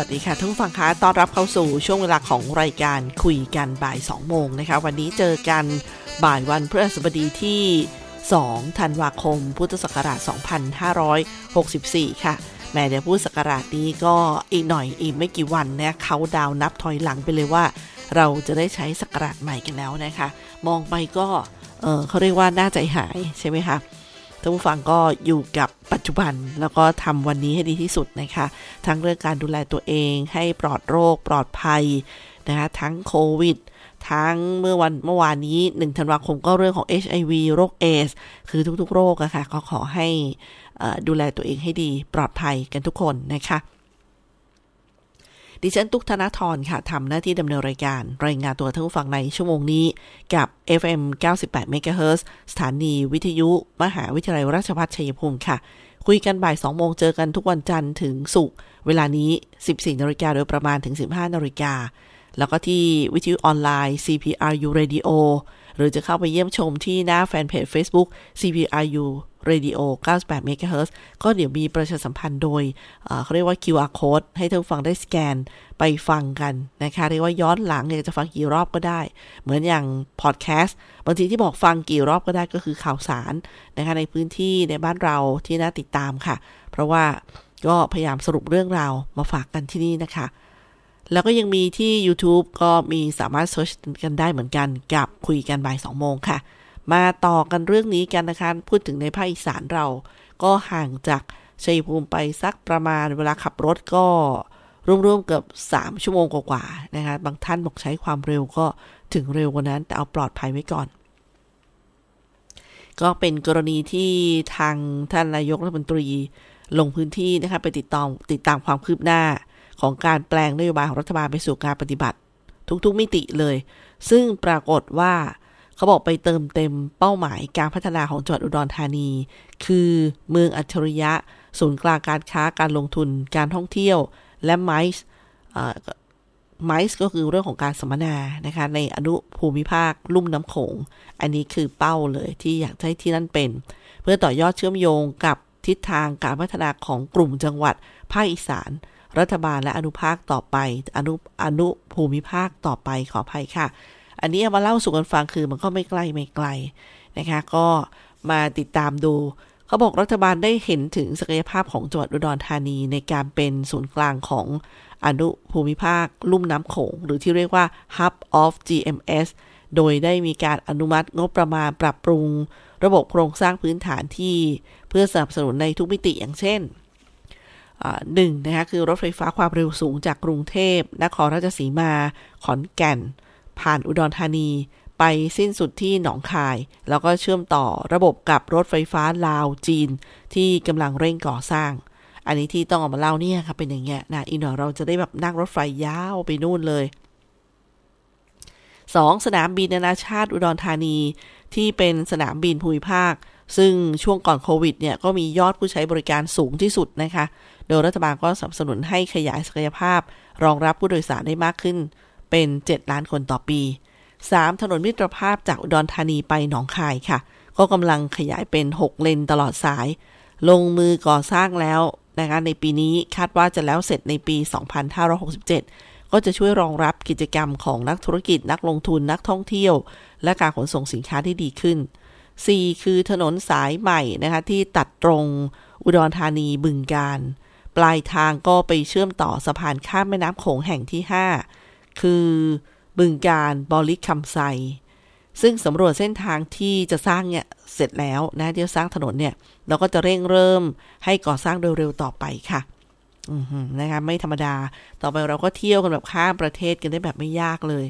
วัสดีค่ะท่านผู้ฟังคะต้อนรับเข้าสู่ช่วงเวลาของรายการคุยกันบ่าย 2 โมงนะคะ วันนี้เจอกันบ่ายวันพฤหัสบดีที่ 2 ธันวาคม พุทธศักราช 2564 ค่ะ แม้เดี๋ยวพุทธศักราชนี้ก็อีกหน่อยอีกไม่กี่วันเนี่ยเขาดาวนับถอยหลังไปเลยว่า เราจะได้ใช้ศักราชใหม่กันแล้วนะคะ มองไปก็เออเขาเรียกว่าน่าใจหายใช่ไหมคะ ท่านผู้ฟังก็อยู่กับปัจจุบันแล้วก็ทำวันนี้ให้ดีที่สุดนะคะ ทั้งเรื่องการดูแลตัวเองให้ปลอดโรคปลอดภัยนะคะทั้งโควิดทั้งเมื่อวันเมื่อวานนี้1ธันวาคมก็เรื่องของ HIV โรคเอส คือทุกๆ โรคอะคะ่ะก็ขอให้ดูแลตัวเองให้ดีปลอดภัยกันทุกคนนะคะ ดิฉันตุกธนาธรค่ะทำหน้าที่ดำเนินรายการ รายงานตัวท่านผู้ฟังในชั่วโมงนี้ กับ FM 98 MHz สถานีวิทยุ มหาวิทยาลัยราชภัฏชัยภูมิค่ะ คุยกันบ่าย 2 โมงเจอกันทุกวันจันทร์ถึงศุกร์เวลานี้ 14นาฬิกาโดยประมาณถึง 15นาฬิกาแล้วก็ที่วิทยุออนไลน์ CPRU Radio หรือจะเข้าไปเยี่ยมชมที่หน้าแฟนเพจ Facebook CPRU Radio 98 MHz ก็เดี๋ยวมีประชาสัมพันธ์โดยเขาเรียกว่า QR code ให้ท่านฟังได้สแกนไปฟังกันนะคะ เรียกว่าย้อนหลังอยากจะฟังกี่รอบก็ได้ เหมือนอย่างพอดแคสต์บางทีที่บอกฟังกี่รอบก็ได้ก็คือข่าวสารนะคะในพื้นที่ในบ้านเราที่น่าติดตามค่ะ เพราะว่าก็พยายามสรุปเรื่องราวมาฝากกันที่นี่นะคะ แล้วก็ยังมีที่ YouTube ก็มีสามารถเซิร์ชกันได้เหมือนกันกับคุยกันบ่าย2โมงค่ะ มาต่อกันเรื่องนี้กันนะคะ พูดถึงในภาคอีสานเรา ก็ห่างจากชัยภูมิไปสักประมาณเวลาขับรถก็ร่วมๆเกือบ 3 ชั่วโมงกว่าๆนะคะ บางท่านบอกใช้ความเร็วก็ถึงเร็วกว่านั้น แต่เอาปลอดภัยไว้ก่อน ก็เป็นกรณีที่ทางท่านนายกรัฐมนตรีลงพื้นที่นะคะไปติดตามติดตามความคืบหน้าของการแปลงนโยบายของรัฐบาลไปสู่การปฏิบัติ ทุกๆมิติเลย ซึ่งปรากฏว่า เขาบอกไปเติมเต็มเป้าหมายการพัฒนาของจังหวัดอุดรธานี คือเมืองอัจฉริยะ ศูนย์กลางการค้าการลงทุน การท่องเที่ยว และไมซ์ไมซ์ก็คือเรื่องของการสัมมนานะคะ ในอนุภูมิภาคลุ่มน้ำโขง อันนี้คือเป้าเลยที่อยากให้ที่นั่นเป็น เพื่อต่อยอดเชื่อมโยงกับทิศทางการพัฒนาของกลุ่มจังหวัดภาคอีสาน รัฐบาลและอนุภาคต่อไป อนุอนุภูมิภาคต่อไปขออภัยค่ะ อันนี้เอามาเล่าสู่กันฟังคือมันก็ไม่ใกล้ไม่ไกลนะคะ ก็มาติดตามดูเขาบอกรัฐบาลได้เห็นถึงศักยภาพของจังหวัดอุดรธานีในการเป็นศูนย์กลางของอนุภูมิภาค ลุ่มน้ำโขง หรือที่เรียกว่า Hub of GMS โดยได้มีการอนุมัติงบประมาณปรับปรุง ระบบโครงสร้างพื้นฐานที่เพื่อสนับสนุนในทุกมิติอย่างเช่นหนึ่งนะคะคือรถไฟฟ้าความเร็วสูงจากกรุงเทพนครราชสีมา ขอนแก่น ผ่านอุดรธานี ไปสิ้นสุดที่หนองคาย แล้วก็เชื่อมต่อระบบกับรถไฟฟ้าลาวจีน ที่กำลังเร่งก่อสร้าง อันนี้ที่ต้องออกมาเล่าเนี่ยค่ะเป็นอย่างเงี้ยนะอีกหน่อยเราจะได้แบบนั่งรถไฟยาวไปนู่นเลย 2. สนามบินนานาชาติอุดรธานีที่เป็นสนามบินภูมิภาค ซึ่งช่วงก่อนโควิดเนี่ยก็มียอดผู้ใช้บริการสูงที่สุดนะคะ โดยรัฐบาลก็สนับสนุนให้ขยายศักยภาพ รองรับผู้โดยสารได้มากขึ้น เป็น 7 ล้านคนต่อปี 3. ถนนมิตรภาพจากอุดรธานีไปหนองคายค่ะ ก็กำลังขยายเป็น 6 เลนตลอดสาย ลงมือก่อสร้างแล้วนะคะในปีนี้คาดว่าจะแล้วเสร็จในปี 2567 ก็จะช่วยรองรับกิจกรรมของนักธุรกิจนักลงทุนนักท่องเที่ยว และการขนส่งสินค้าที่ดีขึ้น 4 คือถนนสายใหม่นะคะที่ตัดตรงอุดรธานีบึงการ ปลายทางก็ไปเชื่อมต่อสะพานข้ามแม่น้ำโขงแห่งที่ 5 คือบึงการบอลิคำไซ ซึ่งสำรวจเส้นทางที่จะสร้างเนี่ยเสร็จแล้วนะที่จะสร้างถนนเนี่ย เราก็จะเร่งเริ่มให้ก่อสร้างเร็วๆต่อไปค่ะนะคะไม่ธรรมดา ต่อไปเราก็เที่ยวกันแบบข้ามประเทศกันได้แบบไม่ยากเลย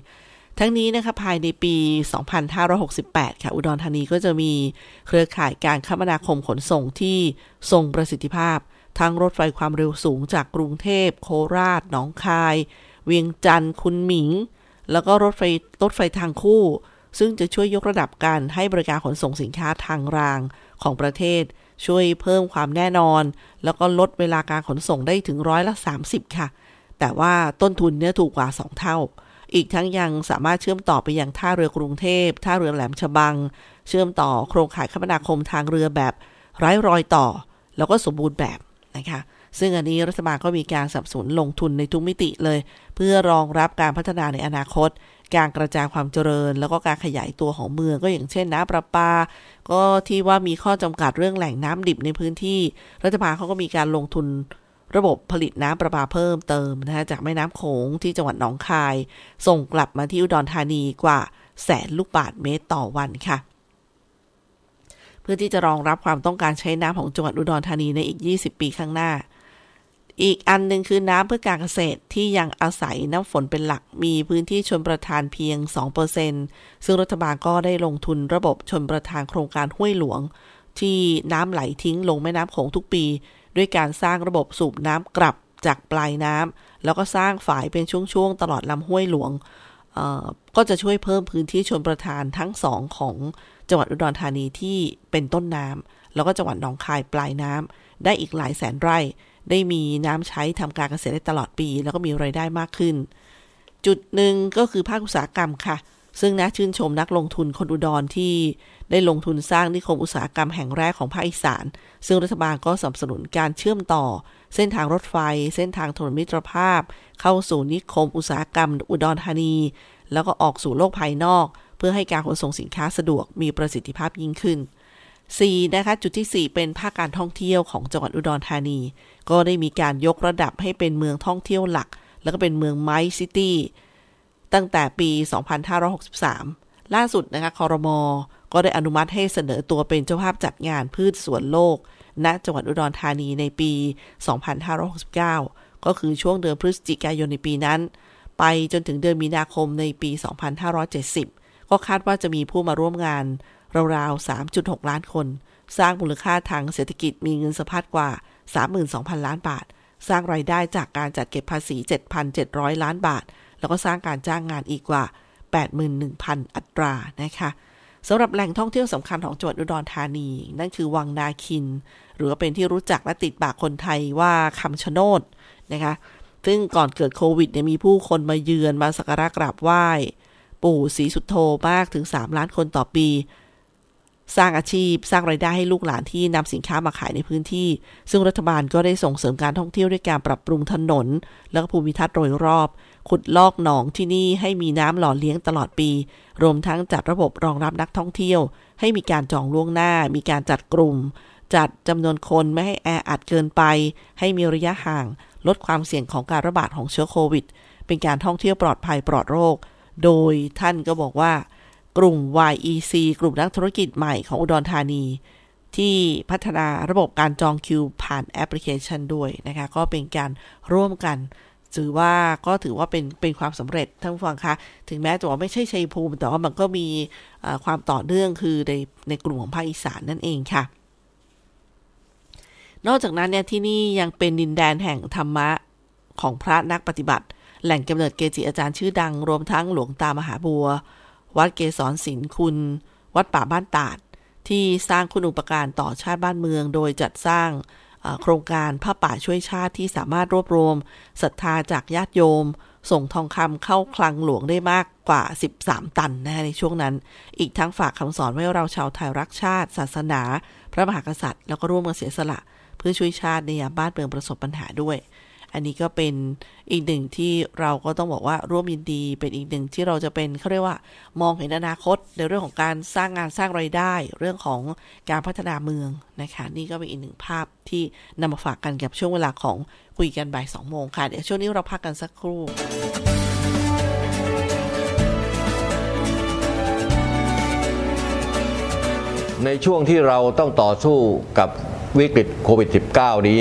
ทั้งนี้นะคะภายในปี 2568 ค่ะ อุดรธานีก็จะมีเครือข่ายการคมนาคมขนส่งที่ทรงประสิทธิภาพ ทั้งรถไฟความเร็วสูงจากกรุงเทพ โคราช หนองคาย เวียงจันทร์คุณหมิง แล้วก็รถไฟรถไฟทางคู่ ซึ่งจะช่วยยกระดับการให้บริการขนส่งสินค้าทางรางของประเทศ ช่วยเพิ่มความแน่นอน แล้วก็ลดเวลาการขนส่งได้ถึงร้อยละ 30 ค่ะ แต่ว่าต้นทุนเนี่ยถูกกว่า 2 เท่า อีกทั้งยังสามารถเชื่อมต่อไปยังท่าเรือกรุงเทพ ท่าเรือแหลมฉบัง เชื่อมต่อโครงข่ายคมนาคมทางเรือแบบไร้รอยต่อ แล้วก็สมบูรณ์แบบนะคะซึ่งอันนี้รัฐบาลก็มีการสับสนลงทุนในทุกมิติเลย เพื่อรองรับการพัฒนาในอนาคต การกระจายความเจริญ แล้วก็การขยายตัวของเมืองก็อย่างเช่นน้ำประปา ก็ที่ว่ามีข้อจำกัดเรื่องแหล่งน้ำดิบในพื้นที่ รัฐบาลเขาก็มีการลงทุนระบบผลิตน้ำประปาเพิ่มเติมนะคะจากแม่น้ำโขงที่จังหวัดหนองคาย ส่งกลับมาที่อุดรธานีกว่าแสนลูกบาทเมตรต่อวันค่ะ เพื่อที่จะรองรับความต้องการใช้น้ำของจังหวัดอุดรธานีในอีก 20 ปีข้างหน้า อีกอันหนึ่งคือน้ำเพื่อการเกษตรที่ยังอาศัยน้ำฝนเป็นหลัก มีพื้นที่ชนประทานเพียง 2%ซึ่งรัฐบาลก็ได้ลงทุนระบบชนประทานโครงการห้วยหลวง ที่น้ำไหลทิ้งลงแม่น้ำโขงทุกปี ด้วยการสร้างระบบสูบน้ำกลับจากปลายน้ำแล้วก็สร้างฝายเป็นช่วงๆ ตลอดลำห้วยหลวง ก็จะช่วยเพิ่มพื้นที่ชนประทานทั้งสองของจังหวัดอุดรธานีที่เป็นต้นน้ำแล้วก็จังหวัดหนองคายปลายน้ำได้อีกหลายแสนไร่ ได้มีน้ำใช้ทำการเกษตรได้ตลอดปี แล้วก็มีไรายได้มากขึ้น จุดหนึ่งก็คือภาคอุตสาหกรรมค่ะ ซึ่งนะชื่นชมนักลงทุนคนอุดรที่ได้ลงทุนสร้างนิคมอุตสาหกรรมแห่งแรกของภาคอีสาน ซึ่งรัฐบาลก็สนับสนุนการเชื่อมต่อ เส้นทางรถไฟ เส้นทางถนนมิตรภาพ เข้าสู่นิคมอุตสาหกรรม อุดรธานี แล้วก็ออกสู่โลกภายนอก เพื่อให้การขนส่งสินค้าสะดวกมีประสิทธิภาพยิ่งขึ้น 4. นะคะจุดที่ 4 เป็นภาคการท่องเที่ยวของจังหวัดอุดรธานี ก็ได้มีการยกระดับให้เป็นเมืองท่องเที่ยวหลัก แล้วก็เป็นเมืองไมซ์ซิตี้ตั้งแต่ปี 2563 ล่าสุดนะคะคอรมอก็ได้อนุมัติให้เสนอตัวเป็นเจ้าภาพจัดงานพืชสวนโลก ณ จังหวัดอุดรธานีในปี 2569 ก็คือช่วงเดือนพฤศจิกายนในปีนั้น ไปจนถึงเดือนมีนาคมในปี 2570 ก็คาดว่าจะมีผู้มาร่วมงาน ราวๆ 3.6 ล้านคน สร้างมูลค่าทางเศรษฐกิจมีเงินสะพัดกว่า 32,000 ล้านบาท สร้างรายได้จากการจัดเก็บภาษี 7,700 ล้านบาท แล้วก็สร้างการจ้างงานอีกกว่า 81,000 อัตรานะคะสำหรับแหล่งท่องเที่ยวสำคัญของจังหวัดอุดรธานี นั่นคือวังนาคิน หรือว่าเป็นที่รู้จักและติดปากคนไทยว่าคำชะโนดนะคะซึ่งก่อนเกิดโควิดเนี่ยมีผู้คนมาเยือนมาสักการะกราบไหว้ ปู่ศรีสุดโทมากถึง 3 ล้านคนต่อปี สร้างอาชีพ สร้างไรายได้ให้ลูกหลานที่นำสินค้ามาขายในพื้นที่ ซึ่งรัฐบาลก็ได้ส่งเสริมการท่องเที่ยวด้วยการปรับปรุงถนน และภูมิทัศน์โดยรอบ ขุดลอกหนองที่นี่ให้มีน้ำหล่อเลี้ยงตลอดปี รวมทั้งจัดระบบรองรับนักท่องเที่ยว ให้มีการจองล่วงหน้า มีการจัดกลุ่ม จัดจำนวนคนไม่ให้แออัดเกินไป ให้มีระยะห่าง ลดความเสี่ยงของการระบาดของเชื้อโควิด เป็นการท่องเที่ยวปลอดภัยปลอดโรค โดยท่านก็บอกว่า กลุ่ม YEC กลุ่มนักธุรกิจใหม่ของอุดรธานี ที่พัฒนาระบบการจองคิวผ่านแอปพลิเคชันด้วยนะคะ ก็เป็นการร่วมกันถือว่าก็ถือว่าเป็นเป็นความสำเร็จท่านผู้ฟังคะ ถึงแม้จะว่าไม่ใช่ชัยภูมิ แต่ว่ามันก็มีความต่อเนื่องคือในในกลุ่มของภาคอีสานนั่นเองค่ะ นอกจากนั้นเนี่ยที่นี่ยังเป็นดินแดนแห่งธรรมะของพระนักปฏิบัติ แหล่งกำเนิดเกจิอาจารย์ชื่อดัง รวมทั้งหลวงตามหาบัว วัดเกษรศิลคุณ วัดป่าบ้านตาด ที่สร้างคุณอุปการต่อชาติบ้านเมือง โดยจัดสร้างโครงการผ้าป่าช่วยชาติที่สามารถรวบรวมศรัทธาจากญาติโยม ส่งทองคำเข้าคลังหลวงได้มากกว่า 13 ตันนะในช่วงนั้น อีกทั้งฝากคำสอนไว้เราชาวไทยรักชาติ ศาสนา พระมหากษัตริย์ แล้วก็ร่วมกันเสียสละ เพื่อช่วยชาติในยามบ้านเมืองประสบปัญหาด้วย อันนี้ก็เป็นอีกหนึ่งที่เราก็ต้องบอกว่าร่วมยินดี เป็นอีกหนึ่งที่เราจะเป็นเขาเรียกว่ามองเห็นอนาคตในเรื่องของการสร้างงานสร้างไรายได้ เรื่องของการพัฒนาเมืองนะคะนี่ก็เป็นอีกหนึ่งภาพที่นำมาฝากกันกับช่วงเวลาของคุยกันบ่ายสองโมงค่ะเดี๋ยวช่วงนี้เราพักกันสักครู่ในช่วงที่เราต้องต่อสู้กับวิกฤตโควิด -19 นี้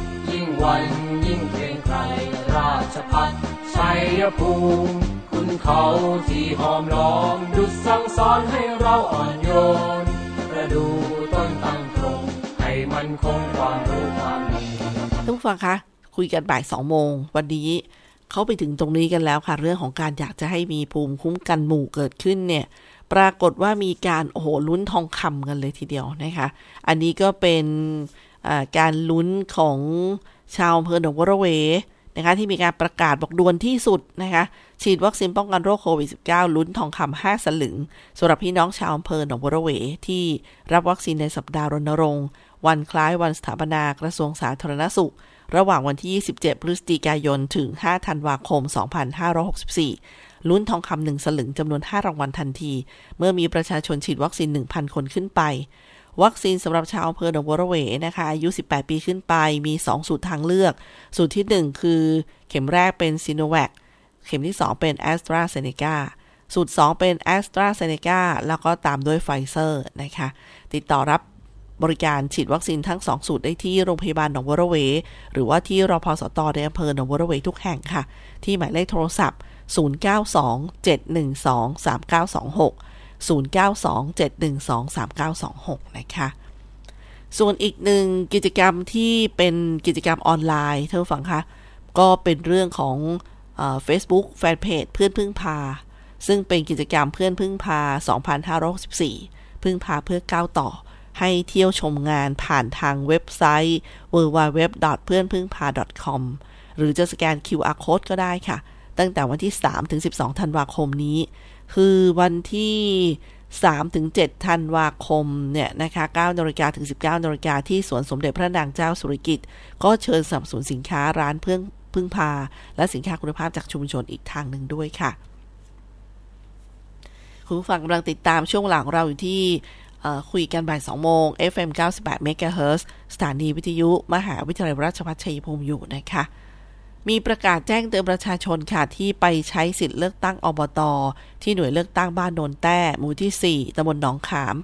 ยิ่งวันยิ่งราชพัฒชัยภูมิคุณเขาที่หอมล้อมดุดสั่งสอนให้เราอ่อนโยนประดูต้นตั้งตรงให้มันคงความรู้ความดีทุกฟังคะคุยกันบ่ายสองโมงวันนี้เขาไปถึงตรงนี้กันแล้วค่ะ เรื่องของการอยากจะให้มีภูมิคุ้มกันหมู่เกิดขึ้นเนี่ย ปรากฏว่ามีการโอ้โหลุ้นทองคำกันเลยทีเดียวนะคะ อันนี้ก็เป็น การลุ้นของชาวอำเภอหนองวรเวนะคะที่มีการประกาศบอกด่วนที่สุดนะคะฉีดวัคซีนป้องกันโรคโควิด -19 ลุ้นทองคำ5สลึงสำหรับพี่น้องชาวอำเภอหนองบัวระเวที่รับวัคซีนในสัปดาห์รณรงค์ วันคล้ายวันสถาปนากระทรวงสาธารณสุข ระหว่างวันที่ 27 พฤศจิกายน ถึง 5 ธันวาคม 2564 ลุ้นทองคำหนึ่งสลึงจำนวน 5 รางวัลทันที เมื่อมีประชาชนฉีดวัคซีน 1,000 คนขึ้นไป วัคซีนสำหรับชาวอำเภอหนองบัวระเหวนะคะอายุ 18 ปีขึ้นไปมี 2 สูตรทางเลือก สูตรที่ 1 คือ เข็มแรกเป็นซิโนแวคเข็มที่ 2 เป็นแอสตราเซเนกาสูตร 2 เป็นแอสตราเซเนกาแล้วก็ตามด้วยไฟเซอร์นะคะ ติดต่อรับบริการฉีดวัคซีนทั้ง 2 สูตรได้ที่โรงพยาบาลหนองบัวระเว หรือว่าที่รพสตในอำเภอหนองบัวระเวทุกแห่งค่ะ ที่หมายเลขโทรศัพท์ 0927123926 0927123926 นะคะ ส่วนอีกหนึ่งกิจกรรมที่เป็นกิจกรรมออนไลน์เธอฟังคะ ก็เป็นเรื่องของเฟซบุ๊กแฟนเพจเพื่อนพึ่งพา ซึ่งเป็นกิจกรรมเพื่อนพึ่งพา 2564 พึ่งพาเพื่อก้าวต่อ ให้เที่ยวชมงานผ่านทางเว็บไซต์ www. เพื่อนพึ่งพา .com หรือจะสแกน QR code ก็ได้ค่ะ ตั้งแต่วันที่ 3 ถึง 12 ธันวาคมนี้ คือวันที่3ถึง7ธันวาคมเนี่ยนะคะ9นาฬิกาถึง 19นาฬิกาที่สวนสมเด็จพระนางเจ้าสุริกิติ์ก็เชิญสับสนุนสินค้าร้านเพื่อพึ่งพา และสินค้าคุณภาพจากชุมชนอีกทางหนึ่งด้วยค่ะ คุณผู้ฟังกำลังติดตามช่วงหลังเราอยู่ที่คุยกันบ่าย 2 โมง FM 98 MHz สถานีวิทยุ มหาวิทยาลัยราชภัฏชัยภูมิอยู่นะคะ มีประกาศแจ้งเตือนประชาชนค่ะที่ไปใช้สิทธิ์เลือกตั้งอบตที่หน่วยเลือกตั้งบ้านโนนแต้ หมู่ที่ 4ตำบลหนองขาม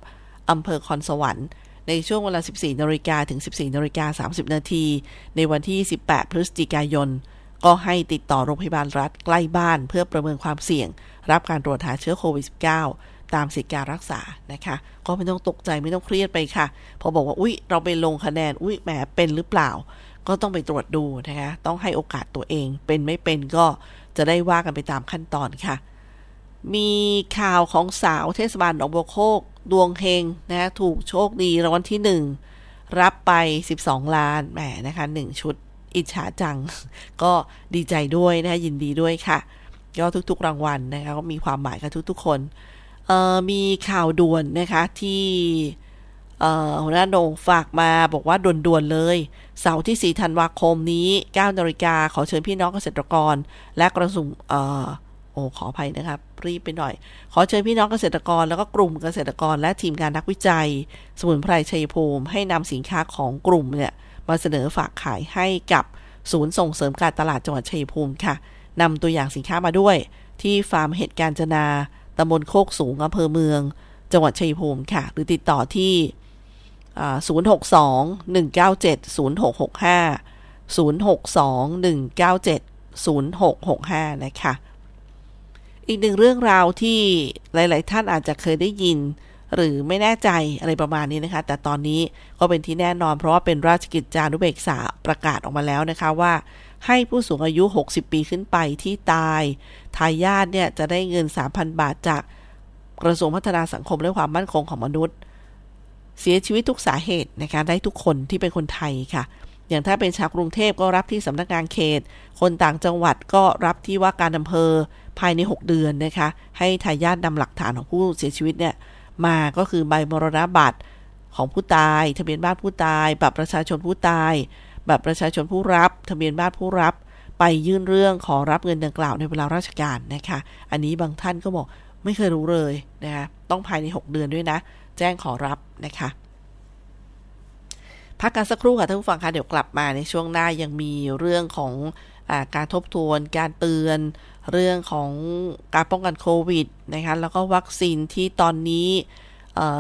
อำเภอคอนสวรรค์ในช่วงเวลา 14นาฬิกาถึง 14นาฬิกา30 นาที ในวันที่ 18 พฤศจิกายน ก็ให้ติดต่อโรงพยาบาลรัฐใกล้บ้านเพื่อประเมินความเสี่ยง รับการตรวจหาเชื้อโควิด -19 ตามสิทธิการรักษานะคะ ก็ไม่ต้องตกใจไม่ต้องเครียดไปค่ะ พอบอกว่า อุ๊ย เราไปลงคะแนน อุ๊ย แหม เป็นหรือเปล่า ก็ต้องไปตรวจดูนะคะ ต้องให้โอกาสตัวเอง เป็นไม่เป็นก็จะได้ว่ากันไปตามขั้นตอนค่ะ มีข่าวของสาวเทศบาลหนองบัวโคก ดวงเฮงนะถูกโชคดีรางวัลที่1รับไป 12 ล้านแหมนะคะ 1 ชุด อิจฉาจัง ก็ดีใจด้วยนะคะยินดีด้วยค่ะก็ทุกๆรางวัลนะคะก็มีความหมายกับทุกๆ คนมีข่าวด่วนนะคะที่หัวหน้าโดงฝากมาบอกว่าด่วนๆเลย เสาร์ที่ 4 ธันวาคมนี้9นาฬิกาขอเชิญพี่น้องเกษตรกร และกระทรวงโอ้ขออภัยนะครับรีบไปหน่อย ขอเชิญพี่น้องเกษตรกร แล้วก็กลุ่มเกษตรกร และทีมงานนักวิจัย สมุนไพรชัยภูมิ ให้นำสินค้าของกลุ่มเนี่ยมาเสนอฝากขายให้กับศูนย์ส่งเสริมการตลาดจังหวัดชัยภูมิค่ะนำตัวอย่างสินค้ามาด้วย ที่ฟาร์มเห็ดการจนาตำบลโคกสูงอำเภอเมือง จังหวัดชัยภูมิค่ะ หรือติดต่อที่ 062 197 0665 062 197 0665 นะคะ อีกหนึ่งเรื่องราวที่หลาย ๆ ท่านอาจจะเคยได้ยิน หรือไม่แน่ใจอะไรประมาณนี้นะคะ แต่ตอนนี้ก็เป็นที่แน่นอนเพราะว่าเป็นราชกิจจานุเบกษาประกาศออกมาแล้วนะคะว่า ให้ผู้สูงอายุ 60 ปีขึ้นไปที่ตาย ทายาทเนี่ยจะได้เงิน 3,000 บาทจากกระทรวงพัฒนาสังคมและความมั่นคงของมนุษย์ เสียชีวิตทุกสาเหตุนะคะได้ทุกคนที่เป็นคนไทยค่ะ อย่างถ้าเป็นชาวกรุงเทพก็รับที่สำนักงานเขต คนต่างจังหวัดก็รับที่ว่าการอำเภอภายใน 6 เดือนนะคะ ให้ทายาทนำหลักฐานของผู้เสียชีวิตเนี่ยมาก็คือใบมรณบัตรของผู้ตาย ทะเบียนบ้านผู้ตายบัตรประชาชนผู้ตายแบบประชาชนผู้รับ ทะเบียนบ้านผู้รับ ไปยื่นเรื่องขอรับเงินดังกล่าวในเวลาราชการนะคะ อันนี้บางท่านก็บอกไม่เคยรู้เลยนะคะ ต้องภายใน 6 เดือนด้วยนะ แจ้งขอรับนะคะพักกันสักครู่ค่ะท่านผู้ฟังคะเดี๋ยวกลับมาในช่วงหน้ายังมีเรื่องของอการทบทวน การเตือน เรื่องของการป้องกันโควิดนะคะแล้วก็วัคซีนที่ตอนนี้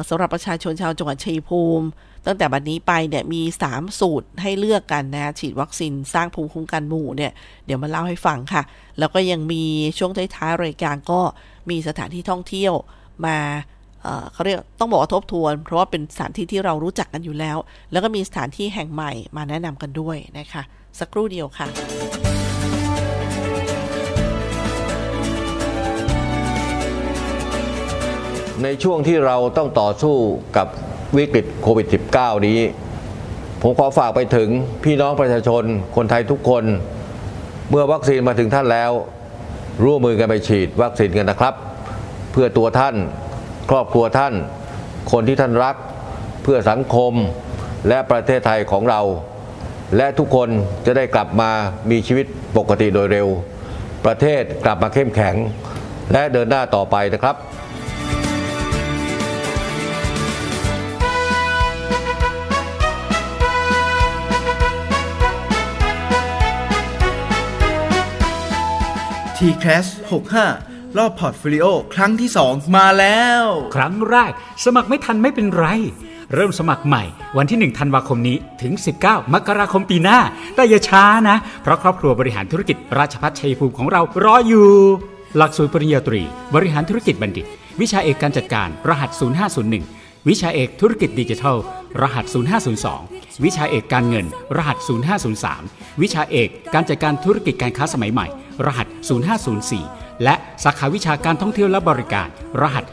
สำหรับประชาชนชาวจังหวัดชัยภูมิ ตั้งแต่บัดนี้ไปเนี่ยมี 3 สูตรให้เลือกกันนะฉีดวัคซีนสร้างภูมิคุ้มกันหมู่เนี่ยเดี๋ยวมาเล่าให้ฟังค่ะ แล้วก็ยังมีช่วงท้ายๆรายการก็มีสถานที่ท่องเที่ยวมา เขาเรียกต้องบอกว่าทบทวน เพราะว่าเป็นสถานที่ที่เรารู้จักกันอยู่แล้ว แล้วก็มีสถานที่แห่งใหม่มาแนะนำกันด้วยนะคะ สักครู่เดียวค่ะในช่วงที่เราต้องต่อสู้กับวิกฤตโควิด -19 นี้ ผมขอฝากไปถึงพี่น้องประชาชน คนไทยทุกคน เมื่อวัคซีนมาถึงท่านแล้ว ร่วมมือกันไปฉีดวัคซีนกันนะครับ เพื่อตัวท่าน ครอบครัวท่าน คนที่ท่านรัก เพื่อสังคมและประเทศไทยของเรา และทุกคนจะได้กลับมามีชีวิตปกติโดยเร็ว ประเทศกลับมาเข้มแข็ง และเดินหน้าต่อไปนะครับTCAS65 รอบ portfolio ครั้งที่ 2 มาแล้ว ครั้งแรก สมัครไม่ทันไม่เป็นไร เริ่มสมัครใหม่ วันที่ 1 ธันวาคมนี้ถึง 19 มกราคมปีหน้า แต่อย่าช้านะ เพราะครอบครัวบริหารธุรกิจราชภัฏชัยภูมิของเรารออยู่ หลักสูตรปริญญาตรี บริหารธุรกิจบัณฑิต วิชาเอกการจัดการ รหัส 0501 วิชาเอกธุรกิจดิจิทัล รหัส 0502 วิชาเอกการเงิน รหัส 0503 วิชาเอกการจัดการธุรกิจการค้าสมัยใหม่ รหัส 0504 และสาขาวิชาการท่องเที่ยวและบริการ รหัส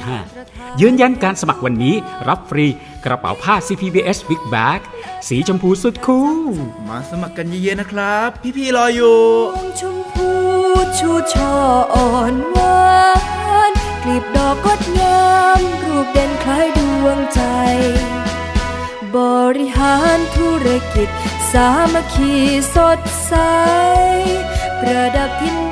0505 ยืนยันการสมัครวันนี้รับฟรีกระเป๋าผ้า CPBS Big Bag สีชมพูสุดคูลมาสมัครกันเยอะๆนะครับ พี่ๆรออยู่ดวงชมพูชูช่ออ่อนหวานกลีบดอกงดงามรูปเด่นคล้ายดวงใจ บริหารธุรกิจ สามัคคีสดใส ประดับทินใด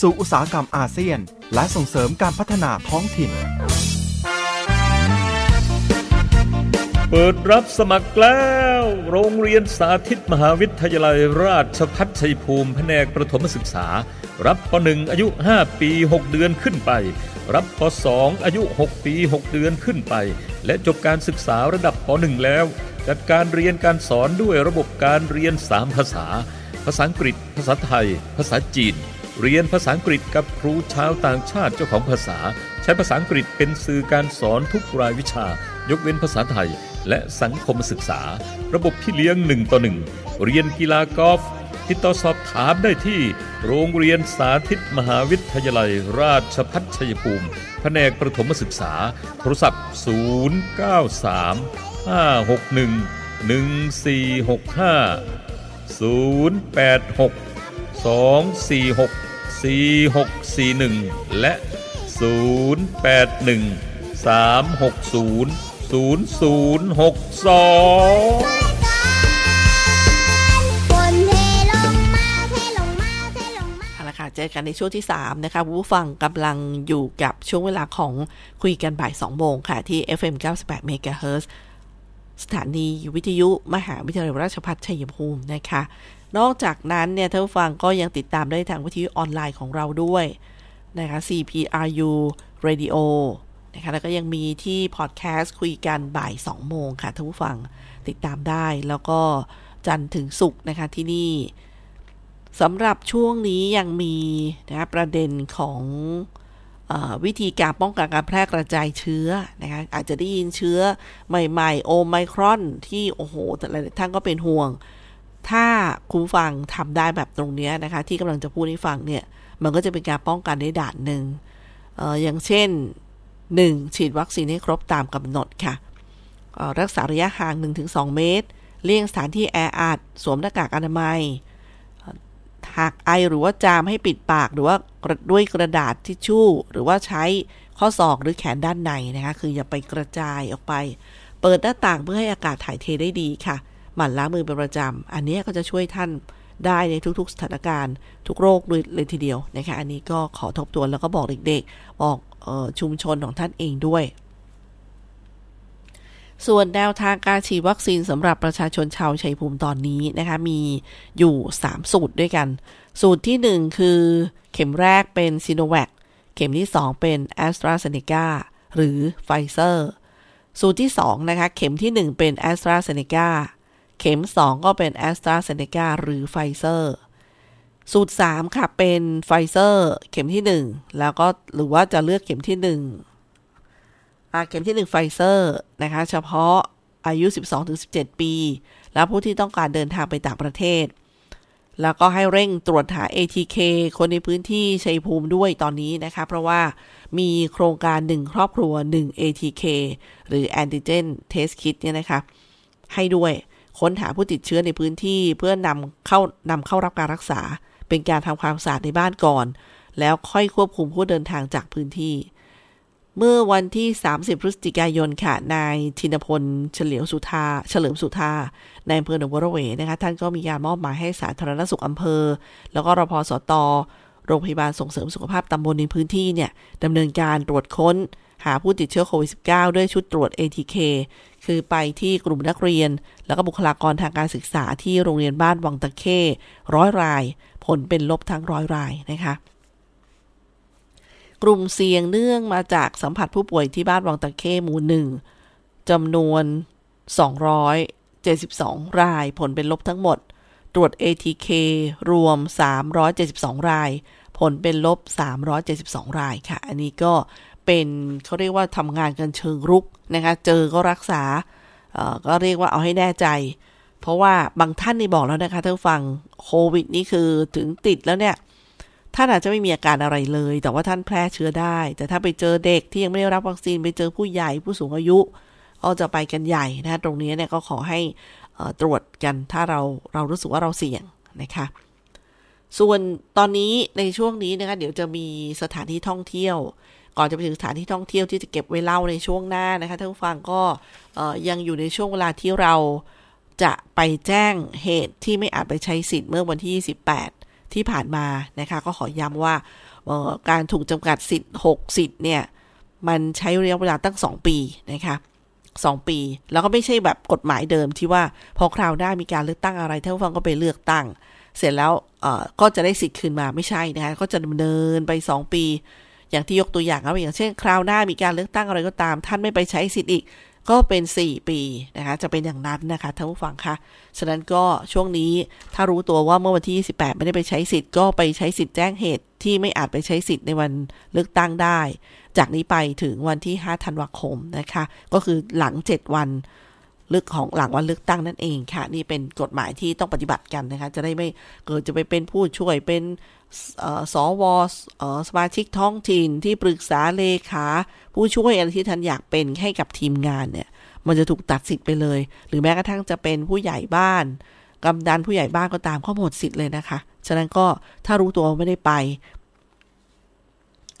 สู่อุตสาหกรรมอาเซียน และส่งเสริมการพัฒนาท้องถิ่น เปิดรับสมัครแล้ว โรงเรียนสาธิตมหาวิทยาลัยราชพัฒชัยภูมิแผนกประถมศึกษา รับป .1 อายุ 5 ปี 6 เดือนขึ้นไป รับป .2 อายุ 6 ปี 6 เดือนขึ้นไป และจบการศึกษาระดับป .1 แล้วจัดการเรียนการสอนด้วยระบบการเรียน 3 ภาษา ภาษาอังกฤษ ภาษาไทย ภาษาจีน เรียนภาษาอังกฤษกับครูชาวต่างชาติเจ้าของภาษา ใช้ภาษาอังกฤษเป็นสื่อการสอนทุกรายวิชา ยกเว้นภาษาไทย และสังคมศึกษา ระบบพี่เลี้ยงหนึ่งต่อหนึ่งเรียนกีฬากอล์ฟติดต่อสอบถามได้ที่ โรงเรียนสาธิตมหาวิทยาลัย ราชพัฒชัยภูมิแผนกประถมศึกษา โทรศัพท์ 093 561 1465 086 246 4641 และ 081 360 0062เจอกันในช่วงที่ 3 นะคะผู้ฟังกำลังอยู่กับช่วงเวลาของคุยกันบ่าย 2 โมงค่ะ ที่ FM 98 MHz สถานีวิทยุ มหาวิทยาลัยราชภัฏชัยภูมินะคะ นอกจากนั้นเนี่ยท่านผู้ฟังก็ยังติดตามได้ทางวิทยุออนไลน์ของเราด้วยนะคะ CPRU Radio นะคะแล้วก็ยังมีที่พอดแคสต์คุยกันบ่าย 2 โมงค่ะท่านผู้ฟังติดตามได้แล้วก็จันทร์ถึงศุกร์นะคะที่นี่สำหรับช่วงนี้ยังมีนะคะประเด็นของออวิธีการป้องกันการแพร่กระจายเชื้อนะคะอาจจะได้ยินเชื้อใหม่ ๆ โอไมครอนที่โอ้โหแต่หลายท่านก็เป็นห่วง ถ้าคุณฟังทำได้แบบตรงนี้นะคะ ที่กำลังจะพูดให้ฟังเนี่ย มันก็จะเป็นการป้องกันได้ด่านหนึ่งอออย่างเช่น 1. ฉีดวัคซีนให้ครบตามกำหนดค่ะ รักษาระยะห่าง 1-2 เมตร เลี่ยงสถานที่แออัดสวมหน้ากากอนามัย หากไอหรือว่าจามให้ปิดปากหรือว่าด้วยกระดาษทิชชู่ หรือว่าใช้ข้อศอกหรือแขนด้านในนะคะ คืออย่าไปกระจายออกไป เปิดหน้าต่างเพื่อให้อากาศถ่ายเทได้ดีค่ะ หมั่นล้างมือเป็นประจำ อันนี้ก็จะช่วยท่านได้ในทุกๆ สถานการณ์ ทุกโรคด้วยเลยทีเดียวนะคะ อันนี้ก็ขอทบทวนแล้วก็บอกเด็กๆ บอกออชุมชนของท่านเองด้วย ส่วนแนวทางการฉีดวัคซีนสำหรับประชาชนชาวชัยภูมิตอนนี้นะคะ มีอยู่ 3 สูตรด้วยกัน สูตรทีหนึ่1 คือเข็มแรกเป็นซีโนแวคเข็มที่ 2 เป็น a s t r a z เซ e c a หรือไฟเซอร์ สูตรที่ 2 นะคะ เข็มที่ 1 เป็น a s t r a z เซ e c a เข็ม 2 ก็เป็น แอสตราเซ เนกา หรือไฟเซอร์สูตร 3 ค่ะ เป็นไฟเซอร์เข็มที่ 1 แล้วก็หรือว่าจะเลือกเข็มที่ 1อ่าเข็มที่ 1 ไฟเซอร์นะคะ เฉพาะอายุ 12-17 ปี แล้วผู้ที่ต้องการเดินทางไปต่างประเทศ แล้วก็ให้เร่งตรวจหา ATK คนในพื้นที่ชัยภูมิด้วยตอนนี้นะคะ เพราะว่ามีโครงการ 1 ครอบครัว 1 ATK หรือ Antigen Test Kit เนี่ยนะคะ ให้ด้วย ค้นหาผู้ติดเชื้อในพื้นที่เพื่อนำเข้านำเข้ารับการรักษา เป็นการทำความสะอาดในบ้านก่อน แล้วค่อยควบคุมผู้เดินทางจากพื้นที่ เมื่อวันที่ 30 พฤศจิกายนค่ะ นายธินพล เฉลียวสุธา เฉลิมสุธา ในอำเภอหนองบัวระเวนะคะ ท่านก็มีการมอบหมายให้สาธารณสุขอำเภอ แล้วก็รพสตโรงพยาบาลส่งเสริมสุขภาพตำบลในพื้นที่เนี่ยดำเนินการตรวจค้น หาผู้ติดเชื้อโควิด -19 ด้วยชุดตรวจ ATK คือไปที่กลุ่มนักเรียน แล้วก็บุคลากรทางการศึกษาที่โรงเรียนบ้านวังตะเข้ร้อยราย ผลเป็นลบทั้งร้อยรายนะคะ กลุ่มเสี่ยงเนื่องมาจากสัมผัสผู้ป่วยที่บ้านวังตะเข้หมู่หนึ่งจำนวน 272 ราย ผลเป็นลบทั้งหมด ตรวจ ATK รวม 372 ราย ผลเป็นลบ 372 รายค่ะ อันนี้ก็ เป็นเขาเรียกว่าทำงานกันเชิงรุกนะคะ เจอก็รักษาก็เรียกว่าเอาให้แน่ใจ เพราะว่าบางท่านนี่บอกแล้วนะคะท่านฟังโควิดนี่คือถึงติดแล้วเนี่ยท่านอาจจะไม่มีอาการอะไรเลย แต่ว่าท่านแพร่เชื้อได้ แต่ถ้าไปเจอเด็กที่ยังไม่ได้รับวัคซีนไปเจอผู้ใหญ่ผู้สูงอายุก็จะไปกันใหญ่นะตรงนี้เนี่ยก็ขอให้ตรวจกันถ้าเราเรารู้สึกว่าเราเสี่ยงนะคะ ส่วนตอนนี้ในช่วงนี้นะคะเดี๋ยวจะมีสถานที่ท่องเที่ยว ก่อนจะไปถึงสถานที่ท่องเที่ยวที่จะเก็บไว้เล่าในช่วงหน้านะคะท่านผู้ฟังก็ยังอยู่ในช่วงเวลาที่เราจะไปแจ้งเหตุที่ไม่อาจไปใช้สิทธิ์เมื่อวันที่ 28 ที่ผ่านมานะคะ ก็ขอย้ำว่าการถูกจำกัดสิทธิ์ 6 สิทธิ์เนี่ย มันใช้ระยะเวลาตั้ง 2 ปีนะคะ2ปี แล้วก็ไม่ใช่แบบกฎหมายเดิมที่ว่าพอคราวหน้ามีการเลือกตั้งอะไรท่านผู้ฟังก็ไปเลือกตั้ง เสร็จแล้วก็จะได้สิทธิ์คืนมาไม่ใช่นะคะก็จะดำเนินไป 2 ปี อย่างที่ยกตัวอย่างเอาอย่างเช่น คราวหน้ามีการเลือกตั้งอะไรก็ตาม ท่านไม่ไปใช้สิทธิ์อีก ก็เป็น 4 ปีนะคะ จะเป็นอย่างนั้นนะคะท่านผู้ฟังคะฉะนั้นก็ช่วงนี้ถ้ารู้ตัวว่าเมื่อวันที่ 28 ไม่ได้ไปใช้สิทธิ์ก็ไปใช้สิทธิ์แจ้งเหตุที่ไม่อาจไปใช้สิทธิ์ในวันเลือกตั้งได้ จากนี้ไปถึงวันที่ 5 ธันวาคมนะคะ ก็คือหลัง 7 วัน ลือกของหลังวันเลือกตั้งนั่นเองค่ะ นี่เป็นกฎหมายที่ต้องปฏิบัติกันนะคะ จะได้ไม่เกิดจะไปเป็นผู้ช่วยเป็นสวสมาชิกท้องถิ่นที่ปรึกษาเลขา ผู้ช่วยอะไรที่ท่านอยากเป็นให้กับทีมงานเนี่ย มันจะถูกตัดสิทธิ์ไปเลย หรือแม้กระทั่งจะเป็นผู้ใหญ่บ้านกำนันผู้ใหญ่บ้านก็ตามก็หมดสิทธิ์เลยนะคะ ฉะนั้นก็ถ้ารู้ตัวไม่ได้ไป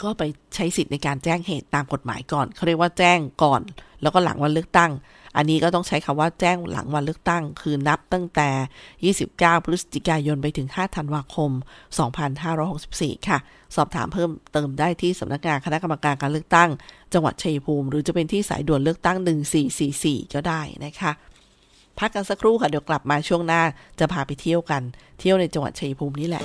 ก็ไปใช้สิทธิ์ในการแจ้งเหตุตามกฎหมายก่อนเขาเรียกว่าแจ้งก่อน แล้วก็หลังวันเลือกตั้ง อันนี้ก็ต้องใช้คำว่าแจ้งหลังวันเลือกตั้ง คือนับตั้งแต่ 29 พฤศจิกายนไปถึง 5 ธันวาคม 2564 ค่ะ สอบถามเพิ่มเติมได้ที่สำนักงานคณะกรรมการการเลือกตั้ง จังหวัดชัยภูมิ หรือจะเป็นที่สายด่วนเลือกตั้ง 1444 ก็ได้นะคะพักกันสักครู่ค่ะ เดี๋ยวกลับมาช่วงหน้าจะพาไปเที่ยวกัน เที่ยวในจังหวัดชัยภูมินี่แหละ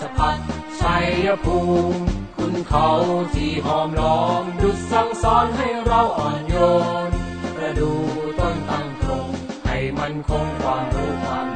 ชพัฒชัยภูมิคุณเขาที่หอมล้อมดุจสั่งสอนให้เราอ่อนโยน ประดูต้นตั้งตรงให้มันคงความรู้ความ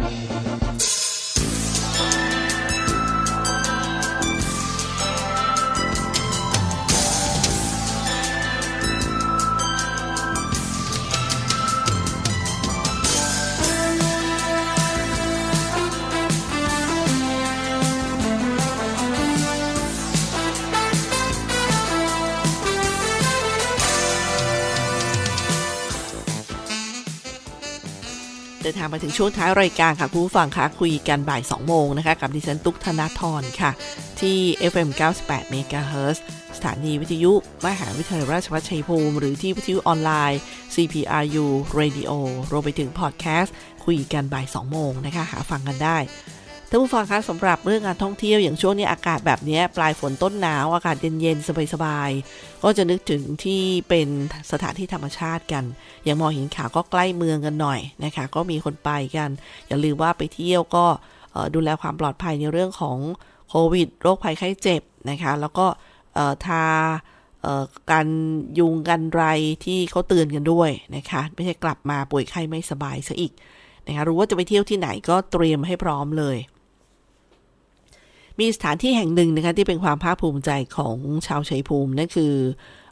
ดีเดินทางมาถึงช่วงท้ายรายการค่ะคุณผู้ฟังคะคุยกันบ่าย 2 โมงนะคะ กับดิฉันตุ๊กธนาธรค่ะ ที่ FM 98 MHz สถานีวิทยุ มหาวิทยาลัยราชภัฏชัยภูมิ หรือที่วิทยุออนไลน์ CPRU Radio รวมไปถึงพอดแคสต์ คุยกันบ่าย 2 โมงนะคะ หาฟังกันได้ ท่านผู้ฟังคะสำหรับเรื่องการท่องเที่ยวอย่างช่วงนี้อากาศแบบนี้ปลายฝนต้นหนาว อากาศเย็นๆสบายๆก็จะนึกถึงที่เป็นสถานที่ธรรมชาติกัน อย่างมอห็นขาวก็ใกล้เมืองกันหน่อยนะคะ ก็มีคนไปกัน อย่าลืมว่าไปเที่ยวก็ดูแลความปลอดภัยในเรื่องของโควิด โรคภัยไข้เจ็บนะคะ แล้วก็ทาการยุงกันไรที่เขาเตือนกันด้วยนะคะ ไม่ใช่กลับมาป่วยไข้ไม่สบายซะอีกนะคะรู้ว่าจะไปเที่ยวที่ไหนก็เตรียมให้พร้อมเลย มีสถานที่แห่งหนึ่งนะคะที่เป็นความภาคภูมิใจของชาวชัยภูมินั่นคือ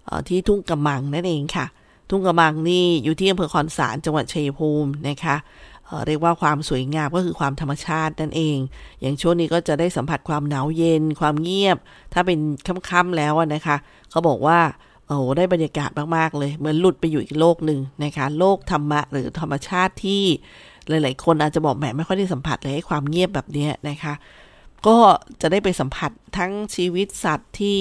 อที่ทุ่งกำมังนั่นเองค่ะ ทุ่งกำมังนี่อยู่ที่อำเภอคอนสารจังหวัดชัยภูมินะคะเเรียกว่าความสวยงามก็คือความธรรมชาตินั่นเอง อย่างช่วงนี้ก็จะได้สัมผัสความหนาวเย็น ความเงียบ ถ้าเป็นค่ำๆแล้วนะคะ เขาบอกว่าโอ้โหได้บรรยากาศมากๆเลย เหมือนหลุดไปอยู่อีกโลกหนึ่งนะคะ โลกธรรมะหรือธรรมชาติที่หลาย ๆ คนอาจจะบอกแหมไม่ค่อยได้สัมผัสเลยให้ความเงียบแบบนี้นะคะ ก็จะได้ไปสัมผัสทั้งชีวิตสัตว์ที่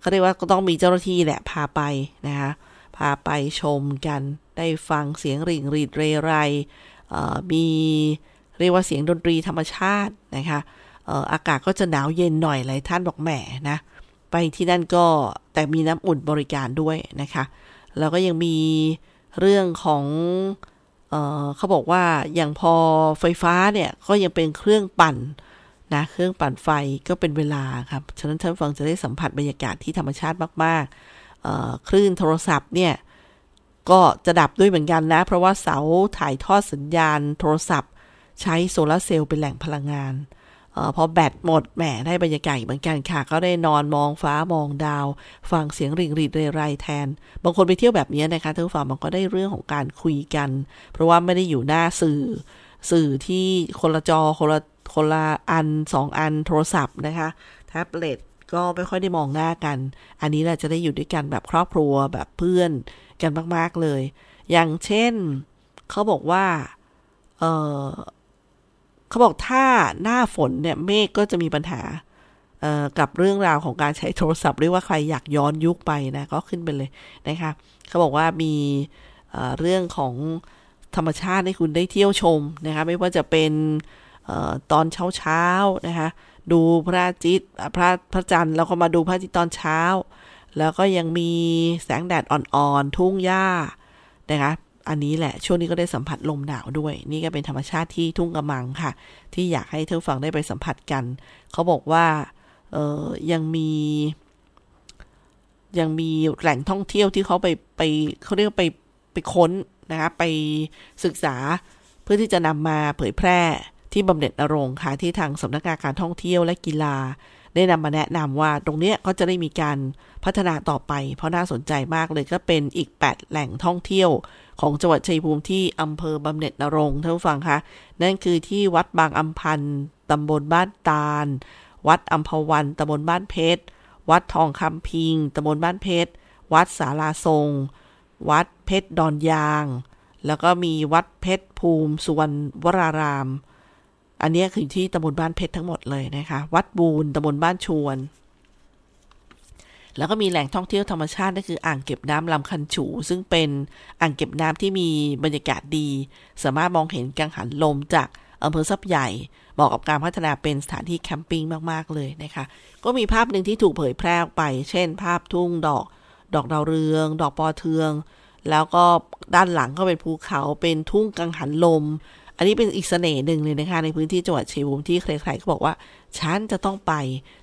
เขาเรียกว่าก็ต้องมีเจ้าหน้าที่แหละพาไปนะคะพาไปชมกันได้ฟังเสียงริ่งรีดเรไรมีเรียกว่าเสียงดนตรีธรรมชาตินะคะอออากาศก็จะหนาวเย็นหน่อยหลายท่านบอกแหมนะไปที่นั่นก็แต่มีน้ำอุ่นบริการด้วยนะคะแล้วก็ยังมีเรื่องของเออเขาบอกว่าอย่างพอไฟฟ้าเนี่ยก็ยังเป็นเครื่องปั่น นะเครื่องปั่นไฟก็เป็นเวลาครับ ฉะนั้นท่านฟังจะได้สัมผัสบรรยากาศที่ธรรมชาติมากๆ คลื่นโทรศัพท์เนี่ยก็จะดับด้วยเหมือนกันนะ เพราะว่าเสาถ่ายทอดสัญญาณโทรศัพท์ ใช้โซลาร์เซลล์เป็นแหล่งพลังงานออพอแบตหมดแหมได้บรรยากาศอีกเหมือนกันค่ะ ก็ได้นอนมองฟ้ามองดาว ฟังเสียงริงรีดเรไรแทน บางคนไปเที่ยวแบบนี้นะคะท่านผู้ฟังมันก็ได้เรื่องของการคุยกัน เพราะว่าไม่ได้อยู่หน้าสื่อ สื่อที่คนละจอคนละ คนละอันสองอันโทรศัพท์นะคะแท็บเล็ตก็ไม่ค่อยได้มองหน้ากัน อันนี้แหละจะได้อยู่ด้วยกันแบบครอบครัวแบบเพื่อนกันมาก ๆ เลย อย่างเช่นเขาบอกว่า เออเขาบอกถ้าหน้าฝนเนี่ยเมฆก็จะมีปัญหาเอ่อกับเรื่องราวของการใช้โทรศัพท์เรียกว่าใครอยากย้อนยุคไปนะ ก็ขึ้นไปเลยนะคะเขาบอกว่ามีเอ่อเรื่องของธรรมชาติให้คุณได้เที่ยวชมนะคะไม่ว่าจะเป็น ตอนเช้าเช้านะคะดูพระอาทิตย์พระพระจันทร์แล้วก็มาดูพระอาทิตย์ตอนเช้า แล้วก็ยังมีแสงแดดอ่อนๆทุ่งหญ้านะคะอันนี้แหละช่วงนี้ก็ได้สัมผัสลมหนาวด้วย นี่ก็เป็นธรรมชาติที่ทุ่งกระมังค่ะ ที่อยากให้ท่านฟังได้ไปสัมผัสกัน เขาบอกว่าเออยังมี ยังมีแหล่งท่องเที่ยวที่เขาไปไปเขาเรียกว่าไปไปค้นนะคะไปศึกษาเพื่อที่จะนำมาเผยแพร่ ที่บำเหน็จนรงค์ค่ะที่ทางสำนักงานการท่องเที่ยวและกีฬา ได้นำมาแนะนำว่าตรงเนี้ยก็จะได้มีการพัฒนาต่อไป เพราะน่าสนใจมากเลยก็เป็นอีก 8 แหล่งท่องเที่ยว ของจังหวัดชัยภูมิที่อำเภอบำเหน็จนรงค์ท่านผู้ฟังคะนั่นคือที่วัดบางอัมพันธ์ตำบลบ้านตาล วัดอัมพวันตำบลบ้านเพชร วัดทองคำพิงตำบลบ้านเพชร วัดสาลาทรง วัดเพชรดอนยาง แล้วก็มีวัดเพชรภูมิสุวรรณวราราม อันนี้คือที่ตำบลบ้านเพชรทั้งหมดเลยนะคะ วัดบูนตำบลบ้านชวน แล้วก็มีแหล่งท่องเที่ยวธรรมชาตินั่นคืออ่างเก็บน้ำลำคันฉู ซึ่งเป็นอ่างเก็บน้ำที่มีบรรยากาศดี สามารถมองเห็นกังหันลมจากอำเภอซับใหญ่เหมาะกับการพัฒนาเป็นสถานที่แคมปิ้งมากๆเลยนะคะ ก็มีภาพหนึ่งที่ถูกเผยแพร่ออกไป เช่น ภาพทุ่งดอก ดอกดาวเรือง ดอกปอเทือง แล้วก็ด้านหลังก็เป็นภูเขาเป็นทุ่งกังหันลม อันนี้เป็นอีกเสน่ห์หนึ่งเลยนะคะ ในพื้นที่จังหวัดชัยภูมิที่ใครๆก็บอกว่าฉันจะต้องไป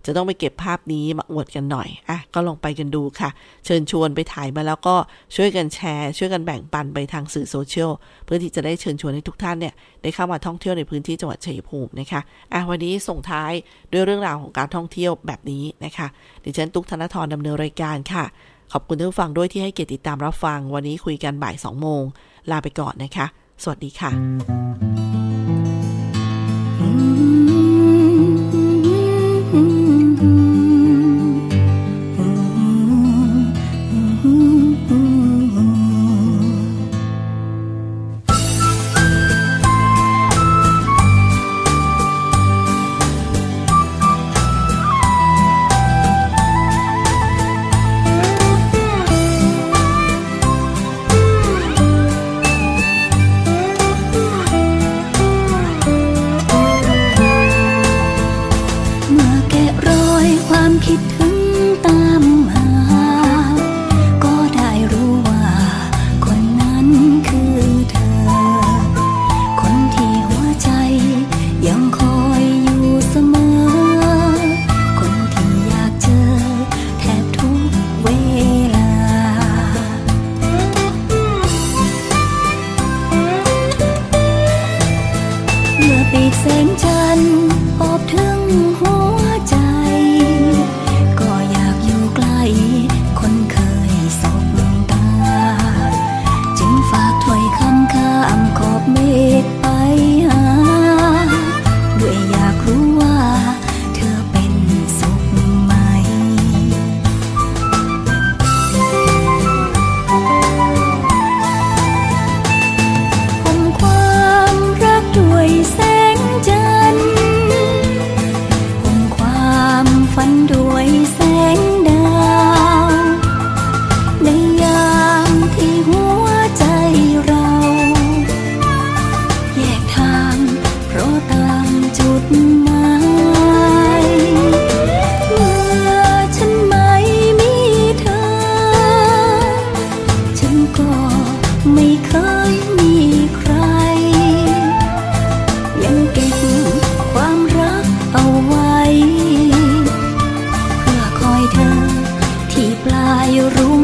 จะต้องไปเก็บภาพนี้มาอวดกันหน่อยอะก็ลองไปกันดูค่ะ เชิญชวนไปถ่ายมาแล้วก็ช่วยกันแชร์ ช่วยกันแบ่งปันไปทางสื่อโซเชียลเพื่อที่จะได้เชิญชวนให้ทุกท่านเนี่ยได้เข้ามาท่องเที่ยวในพื้นที่จังหวัดชัยภูมินะคะอะวันนี้ส่งท้ายด้วยเรื่องราวของการท่องเที่ยวแบบนี้นะคะ ดิฉันตุ๊กธนทรดำเนินรายการค่ะขอบคุณทุกฟังด้วยที่ให้เกียรติติดตามรับฟัง วันนี้คุยกันบ่าย2โมง ลาไปก่อนนะคะ สวัสดีค่ะ ปลายรุ้ง